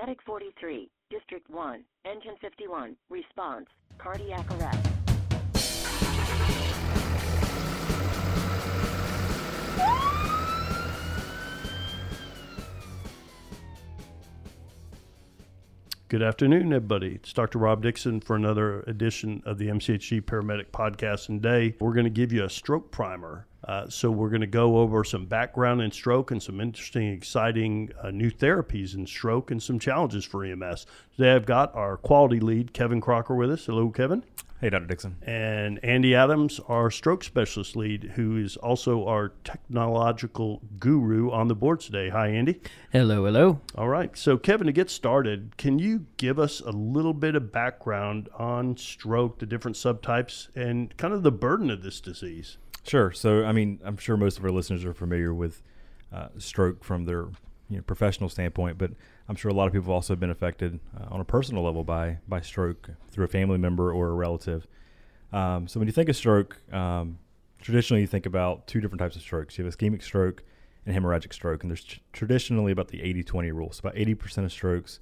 Medic 43, District 1, Engine 51, response, cardiac arrest. Good afternoon, everybody. It's Dr. Rob Dixon for another edition of the MCHD Paramedic Podcast. And today we're going to give you a stroke primer. Uh, so we're going to go over some background in stroke and some interesting, exciting uh, new therapies in stroke and some challenges for EMS. Today I've got our quality lead, Kevin Crocker, with us. Hello, Kevin. Hey, Dr. Dixon. And Andy Adams, our stroke specialist lead, who is also our technological guru on the board today. Hi, Andy. Hello, hello. All right. So, Kevin, to get started, can you give us a little bit of background on stroke, the different subtypes, and kind of the burden of this disease? Sure. So, I mean, I'm sure most of our listeners are familiar with uh, stroke from their you know, professional standpoint, but I'm sure a lot of people have also been affected uh, on a personal level by by stroke through a family member or a relative. Um, so when you think of stroke, um, traditionally you think about two different types of strokes. You have ischemic stroke and hemorrhagic stroke, and there's tr- traditionally about the 80-20 rule. So about 80% of strokes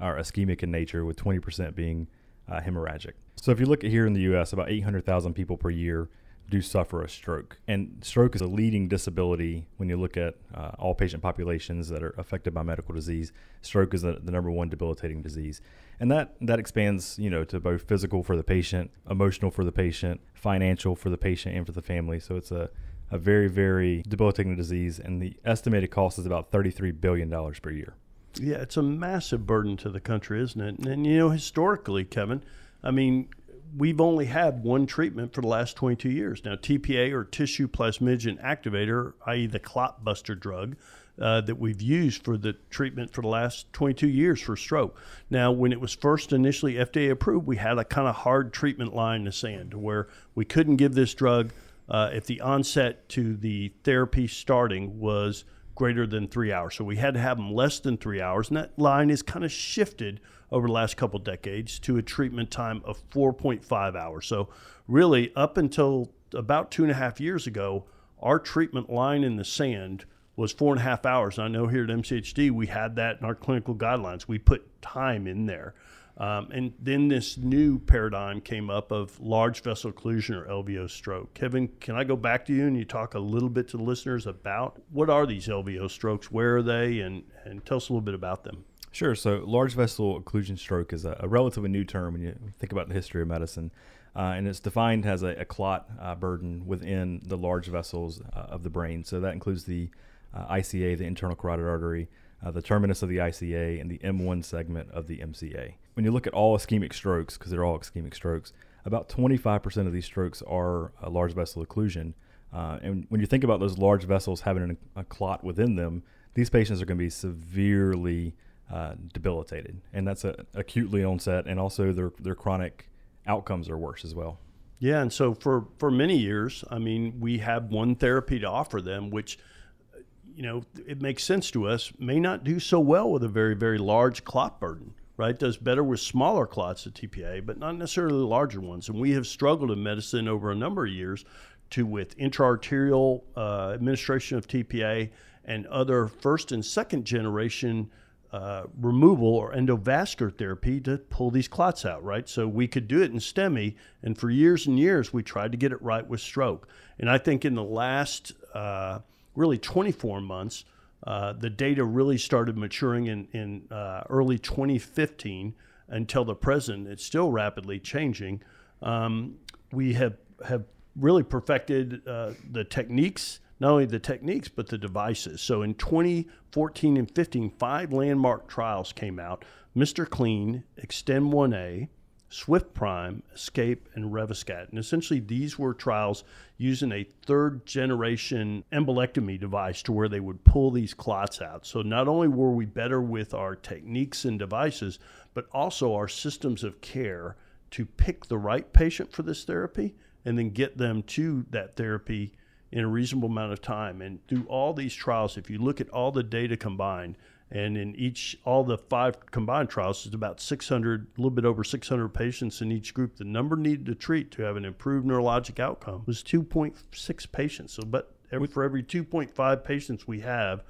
are ischemic in nature, with 20% being uh, hemorrhagic. So if you look at here in the U.S., about 800,000 people per year do suffer a stroke. And stroke is a leading disability when you look at uh, all patient populations that are affected by medical disease. Stroke is the, the, number one debilitating disease. And that, that expands, you know, to both physical for the patient, emotional for the patient, financial for the patient and for the family. So it's a, a very, very debilitating disease. And the estimated cost is about $33 billion per year. Yeah, it's a massive burden to the country, isn't it? And, and you know, historically, Kevin, I mean, we've only had one treatment for the last 22 years. Now, TPA or tissue plasminogen activator, i.e., the clot buster drug, uh, that we've used for the treatment for the last 22 years for stroke. Now, when it was first initially FDA approved, we had a kind of hard treatment line in the sand where we couldn't give this drug uh, if the onset to the therapy starting was greater than three hours. So we had to have them less than three hours, and that line is kind of shifted over the last couple decades to a treatment time of 4.5 hours. So, really, up until about two and a half years ago, our treatment line in the sand was four and a half hours. I know here at MCHD we had that in our clinical guidelines. We put time in there. Um, and then this new paradigm came up of large vessel occlusion or LVO stroke. Kevin, can I go back to you and you talk a little bit to the listeners about what are these LVO strokes, where are they, and, and tell us a little bit about them. Sure. So, large vessel occlusion stroke is a, a relatively new term when you think about the history of medicine. Uh, and it's defined as a, a clot uh, burden within the large vessels uh, of the brain. So, that includes the uh, ICA, the internal carotid artery, uh, the terminus of the ICA, and the M1 segment of the MCA. When you look at all ischemic strokes, because they're all ischemic strokes, about 25% of these strokes are large vessel occlusion. Uh, and when you think about those large vessels having a, a clot within them, these patients are going to be severely uh, debilitated, and that's a, acutely onset, and also their their chronic outcomes are worse as well. Yeah, and so for for many years, I mean, we have one therapy to offer them, which you know it makes sense to us, may not do so well with a very very large clot burden. Right, does better with smaller clots at TPA, but not necessarily larger ones. And we have struggled in medicine over a number of years to with intraarterial uh, administration of TPA and other first and second generation uh, removal or endovascular therapy to pull these clots out, right? So we could do it in STEMI, and for years and years we tried to get it right with stroke. And I think in the last uh, really 24 months, uh, the data really started maturing in, in uh, early 2015 until the present. It's still rapidly changing. Um, we have have really perfected uh, the techniques not only the techniques but the devices. So in 2014 and 15, five landmark trials came out: Mr. Clean, Extend 1A, Swift Prime, Escape, and Revascat. And essentially, these were trials using a third generation embolectomy device to where they would pull these clots out. So, not only were we better with our techniques and devices, but also our systems of care to pick the right patient for this therapy and then get them to that therapy in a reasonable amount of time. And through all these trials, if you look at all the data combined, and in each, all the five combined trials, it's about 600, a little bit over 600 patients in each group. The number needed to treat to have an improved neurologic outcome was 2.6 patients. So, but every, for every 2.5 patients we have,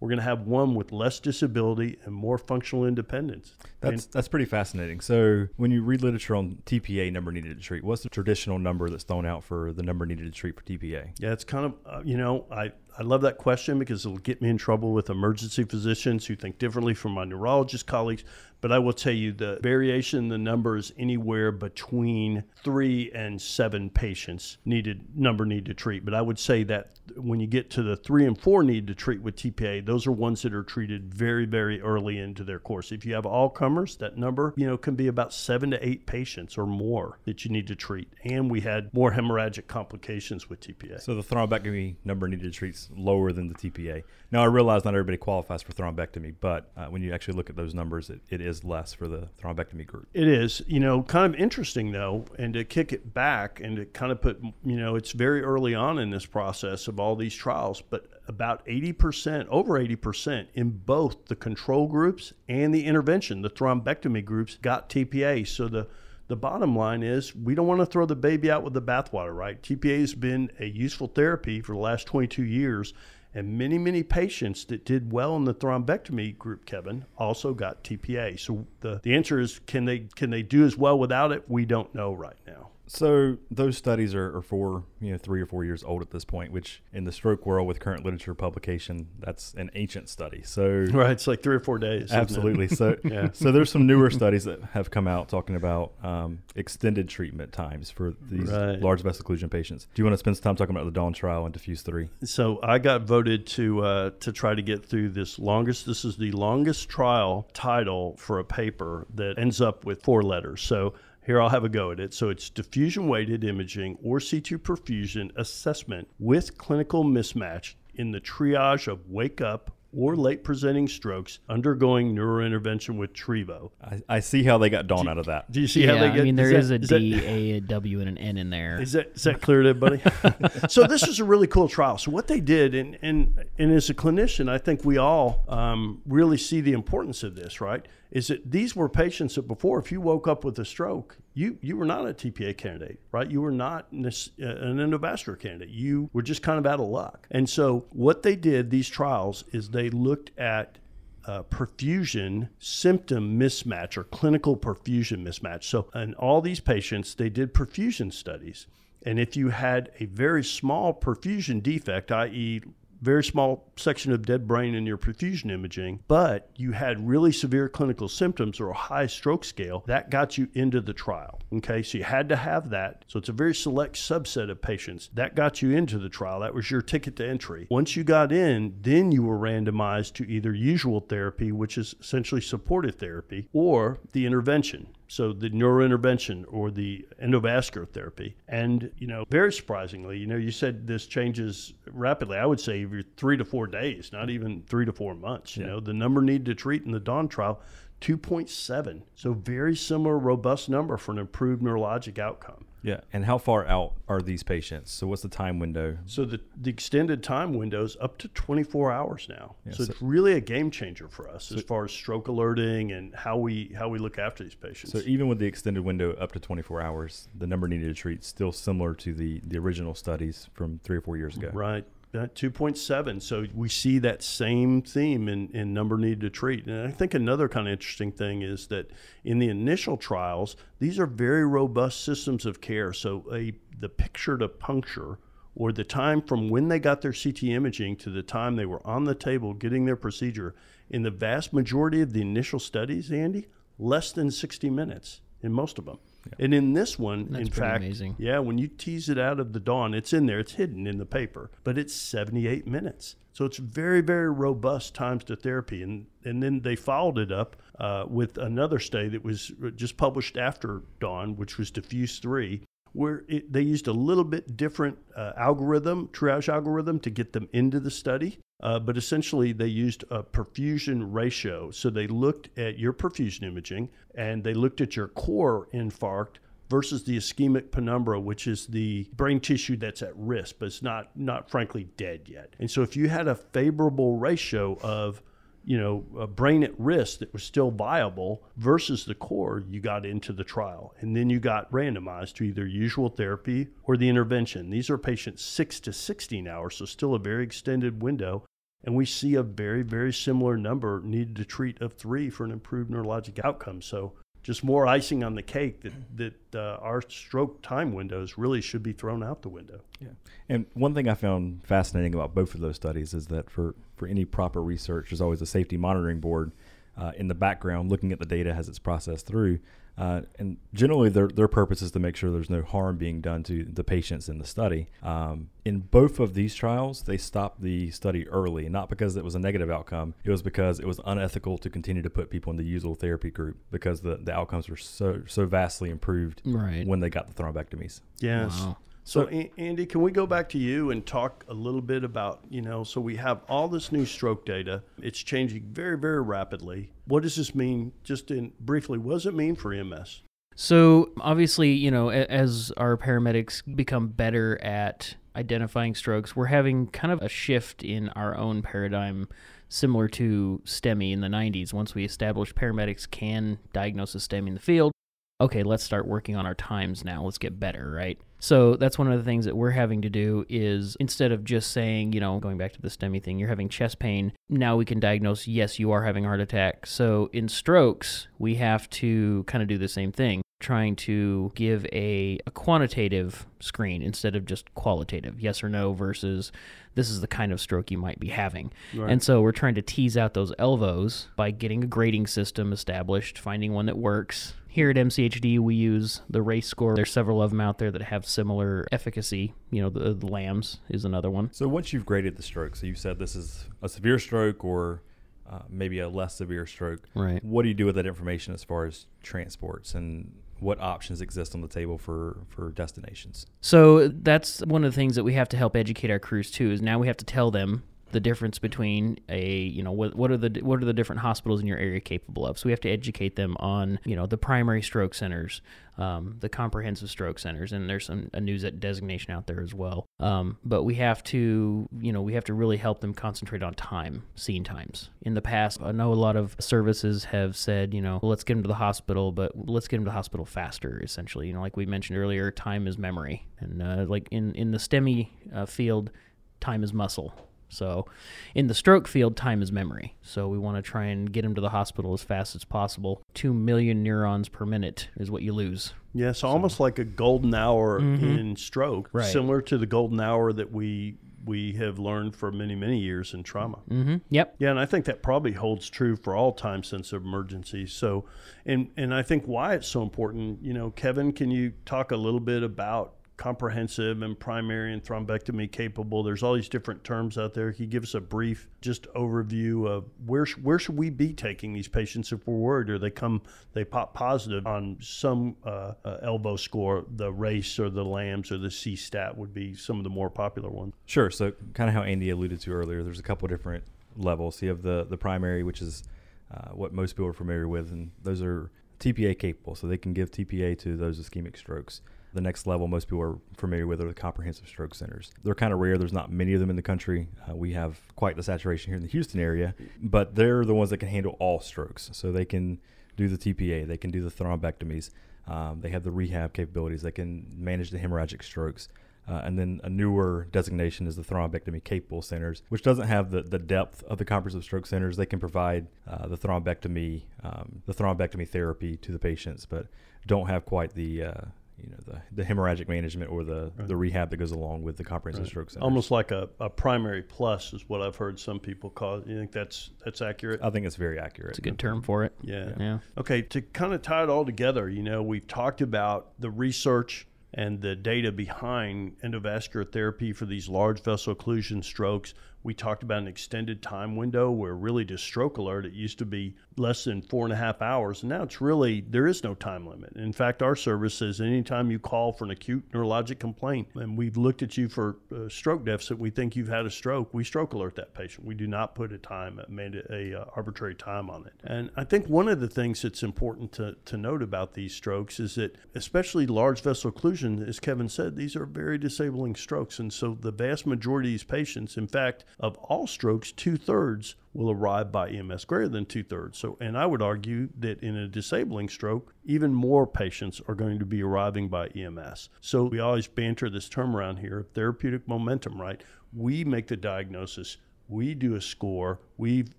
we're going to have one with less disability and more functional independence. That's that's pretty fascinating. So when you read literature on TPA number needed to treat, what's the traditional number that's thrown out for the number needed to treat for TPA? Yeah, it's kind of uh, you know I I love that question because it'll get me in trouble with emergency physicians who think differently from my neurologist colleagues. But I will tell you the variation in the numbers anywhere between three and seven patients needed number need to treat. But I would say that when you get to the three and four need to treat with TPA, those are ones that are treated very, very early into their course. If you have all comers, that number, you know, can be about seven to eight patients or more that you need to treat. And we had more hemorrhagic complications with TPA. So the thrombectomy number needed to treat lower than the TPA. Now I realize not everybody qualifies for thrombectomy, but uh, when you actually look at those numbers, it, it is less for the thrombectomy group. It is, you know, kind of interesting though, and to kick it back and to kind of put, you know, it's very early on in this process of all these trials, but about 80%, over 80% in both the control groups and the intervention, the thrombectomy groups got TPA. So the the bottom line is we don't want to throw the baby out with the bathwater, right? TPA has been a useful therapy for the last 22 years, and many, many patients that did well in the thrombectomy group, Kevin, also got TPA. So the, the answer is can they can they do as well without it? We don't know right now. So those studies are, are four, you know, three or four years old at this point, which in the stroke world with current literature publication, that's an ancient study. So right, it's like three or four days. Absolutely. So yeah. so there's some newer studies that have come out talking about um, extended treatment times for these right. large vessel occlusion patients. Do you want to spend some time talking about the Dawn trial and Defuse three? So I got voted to uh, to try to get through this longest. This is the longest trial title for a paper that ends up with four letters. So here, I'll have a go at it. So it's diffusion weighted imaging or CT perfusion assessment with clinical mismatch in the triage of wake up or late presenting strokes undergoing neurointervention with Trevo. I, I see how they got Dawn out of that. Do you see yeah, how they get? I mean, there is, is a D, that, a, a W, and an N in there. Is that is that clear to everybody? so this is a really cool trial. So what they did, and and and as a clinician, I think we all um, really see the importance of this. Right? Is that these were patients that before, if you woke up with a stroke, you you were not a TPA candidate, right? You were not an endovascular candidate. You were just kind of out of luck. And so what they did, these trials, is they looked at uh, perfusion symptom mismatch or clinical perfusion mismatch. So, in all these patients, they did perfusion studies. And if you had a very small perfusion defect, i.e., very small section of dead brain in your perfusion imaging, but you had really severe clinical symptoms or a high stroke scale, that got you into the trial. Okay, so you had to have that. So it's a very select subset of patients that got you into the trial. That was your ticket to entry. Once you got in, then you were randomized to either usual therapy, which is essentially supportive therapy, or the intervention so the neurointervention or the endovascular therapy. And, you know, very surprisingly, you know, you said this changes rapidly. I would say every three to four days, not even three to four months. You yeah. know, the number needed to treat in the Dawn trial, 2.7. So very similar, robust number for an improved neurologic outcome. Yeah, and how far out are these patients? So what's the time window? So the, the extended time window is up to 24 hours now. Yeah, so, so, it's really a game changer for us so as far as stroke alerting and how we how we look after these patients. So even with the extended window up to 24 hours, the number needed to treat still similar to the the original studies from 3 or 4 years ago. Right. 2.7. So we see that same theme in, in number needed to treat. And I think another kind of interesting thing is that in the initial trials, these are very robust systems of care. So a, the picture to puncture or the time from when they got their CT imaging to the time they were on the table getting their procedure, in the vast majority of the initial studies, Andy, less than 60 minutes in most of them. Yeah. And in this one, That's in fact, amazing. yeah, when you tease it out of the dawn, it's in there, it's hidden in the paper, but it's 78 minutes. So it's very, very robust times to therapy. And, and then they followed it up uh, with another study that was just published after Dawn, which was Defuse 3, where it, they used a little bit different uh, algorithm, triage algorithm, to get them into the study. Uh, but essentially, they used a perfusion ratio. So they looked at your perfusion imaging and they looked at your core infarct versus the ischemic penumbra, which is the brain tissue that's at risk, but it's not, not frankly dead yet. And so if you had a favorable ratio of you know, a brain at risk that was still viable versus the core, you got into the trial. And then you got randomized to either usual therapy or the intervention. These are patients 6 to 16 hours, so still a very extended window. And we see a very, very similar number needed to treat of three for an improved neurologic outcome. So just more icing on the cake that, that uh, our stroke time windows really should be thrown out the window. Yeah. And one thing I found fascinating about both of those studies is that for, for any proper research, there's always a safety monitoring board uh, in the background looking at the data as it's processed through. Uh, and generally, their, their purpose is to make sure there's no harm being done to the patients in the study. Um, in both of these trials, they stopped the study early, not because it was a negative outcome. It was because it was unethical to continue to put people in the usual therapy group because the, the outcomes were so so vastly improved Right. when they got the thrombectomies. Yes. Wow. So, A- Andy, can we go back to you and talk a little bit about, you know, so we have all this new stroke data. It's changing very, very rapidly. What does this mean, just in briefly, what does it mean for EMS? So obviously, you know, as our paramedics become better at identifying strokes, we're having kind of a shift in our own paradigm, similar to STEMI in the 90s. Once we established paramedics can diagnose a STEMI in the field, okay, let's start working on our times now. Let's get better, right? So that's one of the things that we're having to do is instead of just saying, you know, going back to the STEMI thing, you're having chest pain. Now we can diagnose, yes, you are having heart attack. So in strokes, we have to kind of do the same thing, trying to give a, a quantitative screen instead of just qualitative, yes or no, versus this is the kind of stroke you might be having. Right. And so we're trying to tease out those LVOs by getting a grading system established, finding one that works. Here at MCHD, we use the race score. There's several of them out there that have similar efficacy. You know, the, the LAMS is another one. So once you've graded the stroke, so you've said this is a severe stroke or uh, maybe a less severe stroke. Right. What do you do with that information as far as transports and what options exist on the table for for destinations? So that's one of the things that we have to help educate our crews too. Is now we have to tell them the difference between a you know what what are the what are the different hospitals in your area capable of. So we have to educate them on you know the primary stroke centers, um, the comprehensive stroke centers, and there's some, a news designation out there as well. Um, but we have to you know we have to really help them concentrate on time, scene times. In the past, I know a lot of services have said you know let's get them to the hospital, but let's get them to the hospital faster. Essentially, you know like we mentioned earlier, time is memory, and uh, like in in the STEMI uh, field, time is muscle. So, in the stroke field, time is memory. So, we want to try and get them to the hospital as fast as possible. Two million neurons per minute is what you lose. Yeah, so almost like a golden hour Mhm. in stroke, Right. similar to the golden hour that we we have learned for many many years in trauma. Mm-hmm. Yep. Yeah, and I think that probably holds true for all time sensitive emergencies. So, and and I think why it's so important. You know, Kevin, can you talk a little bit about comprehensive and primary and thrombectomy capable? There's all these different terms out there. Can you give us a brief just overview of where where should we be taking these patients if we're worried or they come they pop positive on some uh, uh, LVO score, the race or the LAMS or the C stat would be some of the more popular ones. Sure. So kind of how Andy alluded to earlier, there's a couple different levels. You have the the primary, which is uh, what most people are familiar with, and those are TPA capable, so they can give TPA to those ischemic strokes. The next level most people are familiar with are the comprehensive stroke centers. They're kind of rare. There's not many of them in the country. Uh, we have quite the saturation here in the Houston area, but they're the ones that can handle all strokes. So they can do the TPA, they can do the thrombectomies, um, they have the rehab capabilities, they can manage the hemorrhagic strokes. Uh, and then a newer designation is the thrombectomy capable centers, which doesn't have the, the depth of the comprehensive stroke centers. They can provide uh, the thrombectomy, um, the thrombectomy therapy to the patients, but don't have quite the uh, you know the, the hemorrhagic management or the, the rehab that goes along with the comprehensive stroke centers. Almost like a, a primary plus is what I've heard some people call it. You think that's that's accurate? I think it's very accurate. It's a good term for it. Yeah. Yeah. Okay, to kind of tie it all together, you know, we've talked about the research and the data behind endovascular therapy for these large vessel occlusion strokes. We talked about an extended time window where really to stroke alert, it used to be less than four and a half hours. And now it's really, there is no time limit. In fact, our service says anytime you call for an acute neurologic complaint and we've looked at you for a stroke deficit, we think you've had a stroke, we stroke alert that patient. We do not put a time, a, a uh, arbitrary time on it. And I think one of the things that's important to, to note about these strokes is that, especially large vessel occlusion, as Kevin said, these are very disabling strokes. And so the vast majority of these patients, in fact, of all strokes, two thirds will arrive by EMS, greater than two thirds. So, and I would argue that in a disabling stroke, even more patients are going to be arriving by EMS. So we always banter this term around here, therapeutic momentum, right? We make the diagnosis we do a score, we've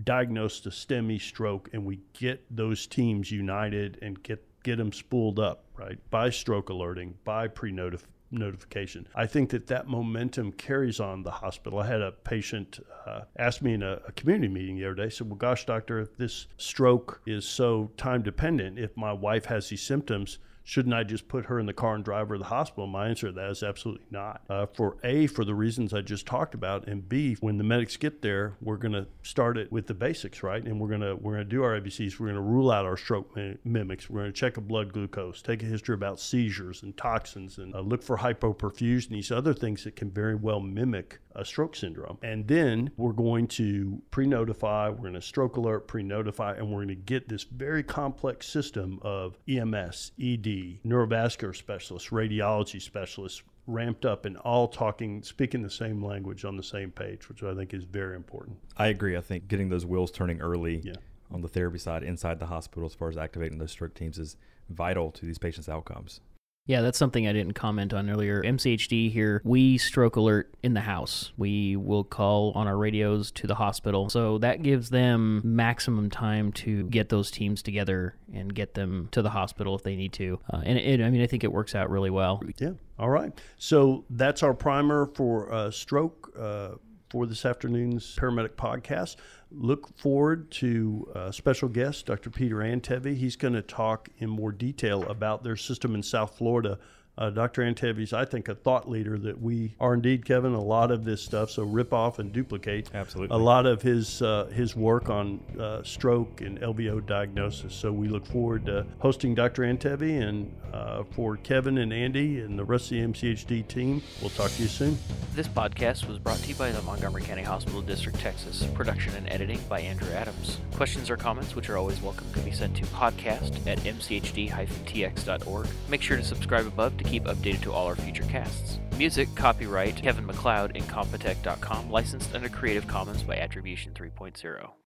diagnosed a STEMI stroke, and we get those teams united and get get them spooled up, right? By stroke alerting, by pre notification. I think that that momentum carries on the hospital. I had a patient uh, ask me in a, a, community meeting the other day, said, Well, gosh, doctor, this stroke is so time dependent, if my wife has these symptoms, shouldn't I just put her in the car and drive her to the hospital? My answer to that is absolutely not. Uh, for A, for the reasons I just talked about, and B, when the medics get there, we're going to start it with the basics, right? And we're going to we're going to do our ABCs. We're going to rule out our stroke mimics. We're going to check a blood glucose, take a history about seizures and toxins, and uh, look for hypoperfusion. These other things that can very well mimic a stroke syndrome. And then we're going to pre notify, we're going to stroke alert, pre notify, and we're going to get this very complex system of EMS, ED, neurovascular specialists, radiology specialists ramped up and all talking, speaking the same language on the same page, which I think is very important. I agree. I think getting those wheels turning early yeah. on the therapy side inside the hospital, as far as activating those stroke teams, is vital to these patients' outcomes. Yeah, that's something I didn't comment on earlier. MCHD here, we stroke alert in the house. We will call on our radios to the hospital. So that gives them maximum time to get those teams together and get them to the hospital if they need to. Uh, and it, I mean, I think it works out really well. Yeah. All right. So that's our primer for uh, stroke. Uh, for this afternoon's paramedic podcast. Look forward to a special guest, Dr. Peter Antevy. He's going to talk in more detail about their system in South Florida uh, Dr. Antevy's, I think, a thought leader that we are indeed, Kevin, a lot of this stuff. So rip off and duplicate. Absolutely. A lot of his uh, his work on uh, stroke and LVO diagnosis. So we look forward to hosting Dr. Antevy and uh, for Kevin and Andy and the rest of the MCHD team. We'll talk to you soon. This podcast was brought to you by the Montgomery County Hospital District, Texas. Production and editing by Andrew Adams. Questions or comments, which are always welcome, can be sent to podcast at mchd-tx.org. Make sure to subscribe above to keep updated to all our future casts. Music, copyright Kevin MacLeod, Incompetech.com, licensed under Creative Commons by Attribution 3.0.